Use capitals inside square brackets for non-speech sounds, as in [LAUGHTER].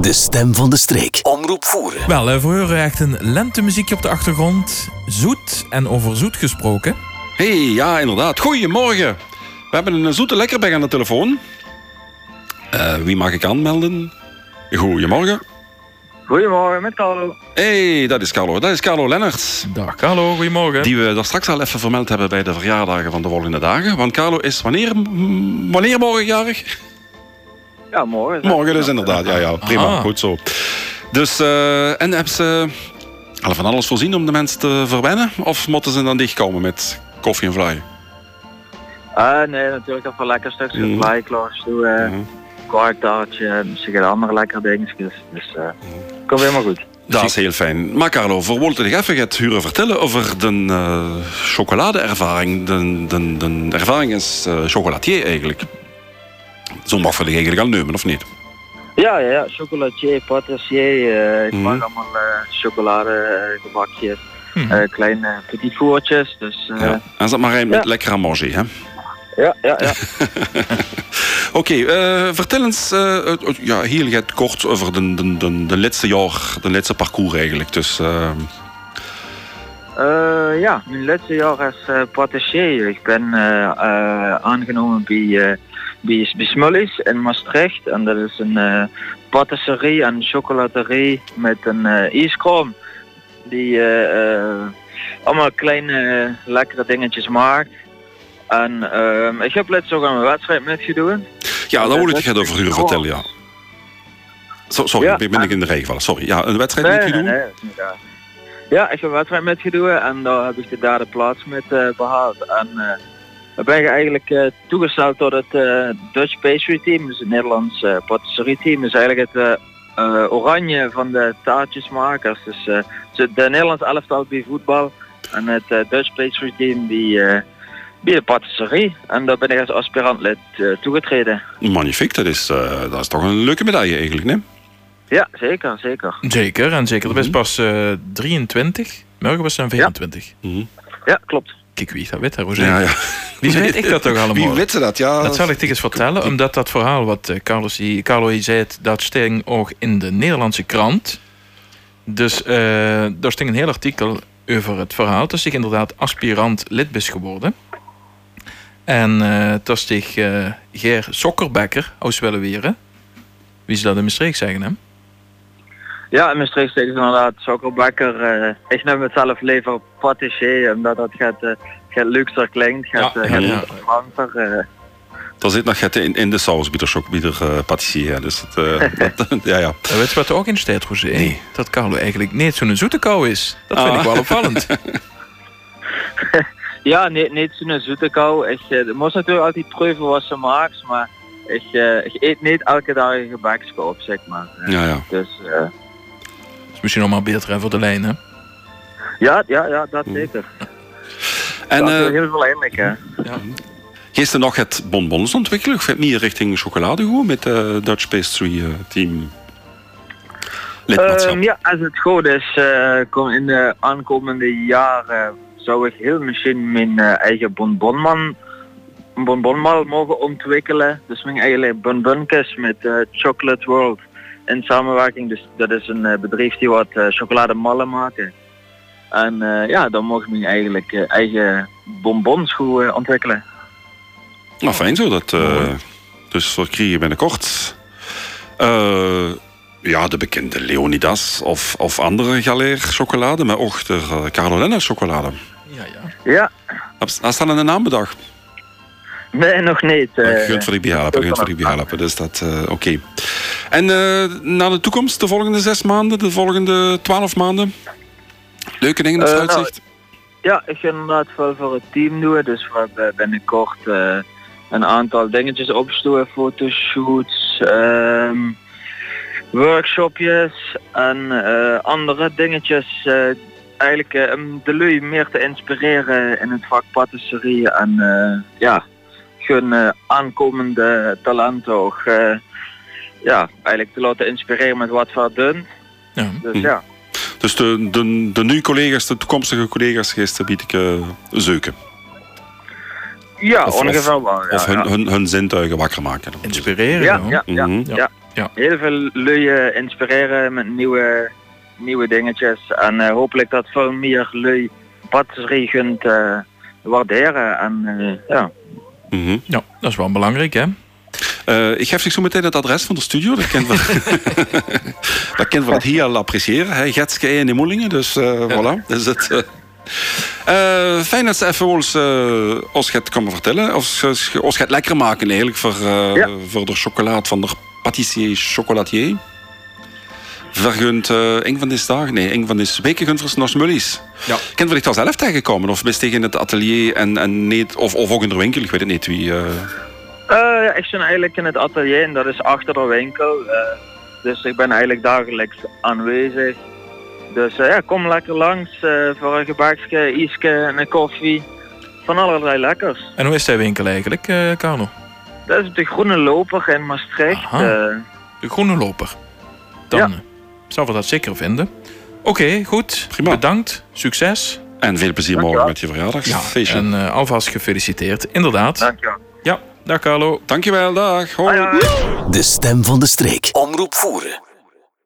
De stem van de streek. Omroep voeren. Wel, we horen echt een lentemuziekje op de achtergrond. Zoet en over zoet gesproken. Hé, hey, ja, inderdaad. Goedemorgen. We hebben een zoete lekkerbek aan de telefoon. Uh, wie mag ik aanmelden? Goedemorgen. Goedemorgen, met Carlo. hey, dat is Carlo. Dat is Carlo Lennart. Dag Carlo, goedemorgen. Die we daar straks al even vermeld hebben bij de verjaardagen van de volgende dagen. Want Carlo is wanneer, wanneer morgen jarig? Ja, morgen. Morgen dus inderdaad, ja, ja. Prima, ah. goed zo. Dus, uh, en hebben ze al van alles voorzien om de mensen te verwennen? Of moeten ze dan dichtkomen met koffie en vlaai? Uh, nee, natuurlijk even lekker stukje mm. vlaai klaar. Uh, mm. kwartaartje, misschien andere lekkere dingetjes. Dus uh, komt helemaal goed. Dat is heel fijn. Maar Carlo, voor Wolter ik even het huren vertellen over de uh, chocoladeervaring. De, de, de ervaring is uh, chocolatier eigenlijk. Zo mag je eigenlijk al nemen, of niet? Ja, ja, ja. chocolatier, patissier. Uh, ik mm. mag allemaal uh, chocoladegebakjes. Mm. kleine petit fourtjes. Dus, ja. En dat maar met ja. lekker aan manger, hè? Ja, ja, ja. [LAUGHS] Oké, okay, vertel eens uh, ja, heel kort over de, de, de, de, laatste jaar, de laatste parcours eigenlijk. Dus, uh... ja, mijn laatste jaar als patissier. Ik ben aangenomen bij bij, bij Smullies in Maastricht. En dat is een uh, patisserie en chocolaterie met een uh, ijskroom. Die uh, allemaal kleine lekkere dingetjes maakt. En ehm, ik heb laatst ook aan mijn wedstrijd metgedaan. Ja, daar wil ik het over u vertellen, ja. So, sorry, ja, ben ik in de regen Sorry. Ja, een wedstrijd nee, metgedaan? Nee, nee, ja. ja, ik heb een wedstrijd metgedaan en daar heb ik de derde plaats met behaald. En we ben eigenlijk uh, toegesteld tot het uh, Dutch Pastry Team, dus het Nederlands uh, patisserie team. is eigenlijk het oranje van de taartjesmakers. Dus de Nederlands elftal bij voetbal en het Dutch Pastry Team bij, bij de patisserie. En daar ben ik als aspirant lid toegetreden. Magnifiek, dat is, dat is toch een leuke medaille eigenlijk, nee? Ja, zeker, zeker. Zeker, en zeker. Dat is pas 23. Morgen was het 24. Mm -hmm. Ja, klopt. Ik weet dat, weet dat, Roger. Ja, ja. [LAUGHS] Wie weet ik dat toch allemaal? Wie weet dat, ja. Dat zal ik tegen eens vertellen, omdat dat verhaal wat eh, Carlos, Carlo zei, dat sting ook in de Nederlandse krant. Dus uh, daar sting een heel artikel over het verhaal. Dat is zich inderdaad aspirant lidbis geworden. En uh, dat is zich uh, Geer Sokkerbekker uit Wie is dat in Maastricht zeggen, hè? Ja, in Maastricht zeggen ze inderdaad sokkerbakker. Uh, ik neem het zelf liever patissier, omdat dat gaat, uh, gaat luxer klinkt, gaat, ja, uh, gaat ja. Er zit nog het in, in de saus, bieder uh, patissier. Dus het, [LAUGHS] dat, [LAUGHS] ja, ja. Weet je wat er ook in staat, Roger? Nee. Dat Carlo eigenlijk niet zo'n zoete kou is. Dat vind ah. ik wel opvallend. [LAUGHS] ja, niet, niet zo'n zoete kou. Ik uh, moest natuurlijk altijd proeven wat ze maakt, maar ik, ik eet niet elke dag een gebakskoop, zeg maar. Ja, ja. Dus misschien nog maar beter voor de lijn, hè? Ja, ja, ja, dat zeker. En, dat is uh, heel veel eindelijk, hè. Ja. Geest er nog het bonbons ontwikkelen? Of meer richting chocolade goed met het uh, Dutch Pastry uh, Team? Um, ja, als het goed is, uh, in de aankomende jaren zou ik heel misschien mijn eigen bonbonman bonbonmal mogen ontwikkelen. Dus mijn eigen bonbonkes met Chocolate World in samenwerking. Dus dat is een uh, bedrijf die wat uh, chocolademallen maken. En uh, ja, dan mogen we eigenlijk eigen bonbons goed ontwikkelen. Nou, fijn zo. Dat, dus we krijgen binnenkort ja, de bekende Leonidas of, of andere Galer chocolade, maar ook de Carolina chocolade. Ja, ja. Ja. Heb je een naam bedacht? Nee, nog niet. Uh, gunt voor die helpen, gunt voor die helpen. Dus dat, uh, oké. Okay. En uh, naar de toekomst, de volgende zes maanden, de volgende twaalf maanden? Leuke dingen uh, uitzicht? Nou, ja, ik ga inderdaad veel voor het team doen. Dus we hebben binnenkort een aantal dingetjes opstoen. Fotoshoots, um, workshopjes en andere dingetjes. eigenlijk om de lui meer te inspireren in het vak patisserie. En ja, hun aankomende talenten ook uh, ja, eigenlijk te laten inspireren met wat we doen. Ja. Dus hm. ja. Dus de, de, de nieuwe collega's, de toekomstige collega's, gisteren bied ik uh, zeuken. Ja, of, ongeveer wel. Ja, of hun, ja. hun, hun, zintuigen wakker maken. Inspireren. Ja, ja, ja, mm -hmm. ja. Ja. heel veel lui eh, inspireren met nieuwe, nieuwe dingetjes. En eh, hopelijk dat veel meer lui patisserie kunt eh, waarderen. En eh, ja. Mhm. Ja, dat is wel belangrijk, hè? Eh, ik geef zich zo meteen het adres van de studio. Dat kent we, [LAUGHS] dat kent we het hier al appreciëren. Hè? Getske in de Moelingen. Dus eh voilà. Dus het, eh. Eh, fijn dat ze even ons, ons gaat komen vertellen. Of ze- ons gaat lekker maken eigenlijk voor, eh, Ja. voor de chocolade van de patissier chocolatier. Vergunt eh een van deze dagen, nee, een van deze weken gunt voor mullies. Ja. Kent we dich daar zelf tegenkomen? Of best tegen het atelier en, en niet, of, of ook in de winkel? Ik weet het niet wie. eh. Eh, ja, ik ben eigenlijk in het atelier en dat is achter de winkel. eh, dus ik ben eigenlijk dagelijks aanwezig. Dus eh, ja, kom lekker langs eh, voor een gebakje, ijsje en een koffie. Van allerlei lekkers. En hoe is die winkel eigenlijk, eh Carlo? Dat is de Groene Loper in Maastricht. Eh. De groene loper. Dan Ja. zal we dat zeker vinden. Oké, goed. Prima. Bedankt. Succes. En veel plezier morgen met je verjaardagsfeestje. en eh, alvast gefeliciteerd. Inderdaad. Dankjewel. Ja, dag Carlo. Dankjewel, dag. Hoi. De stem van de streek. Omroep voeren.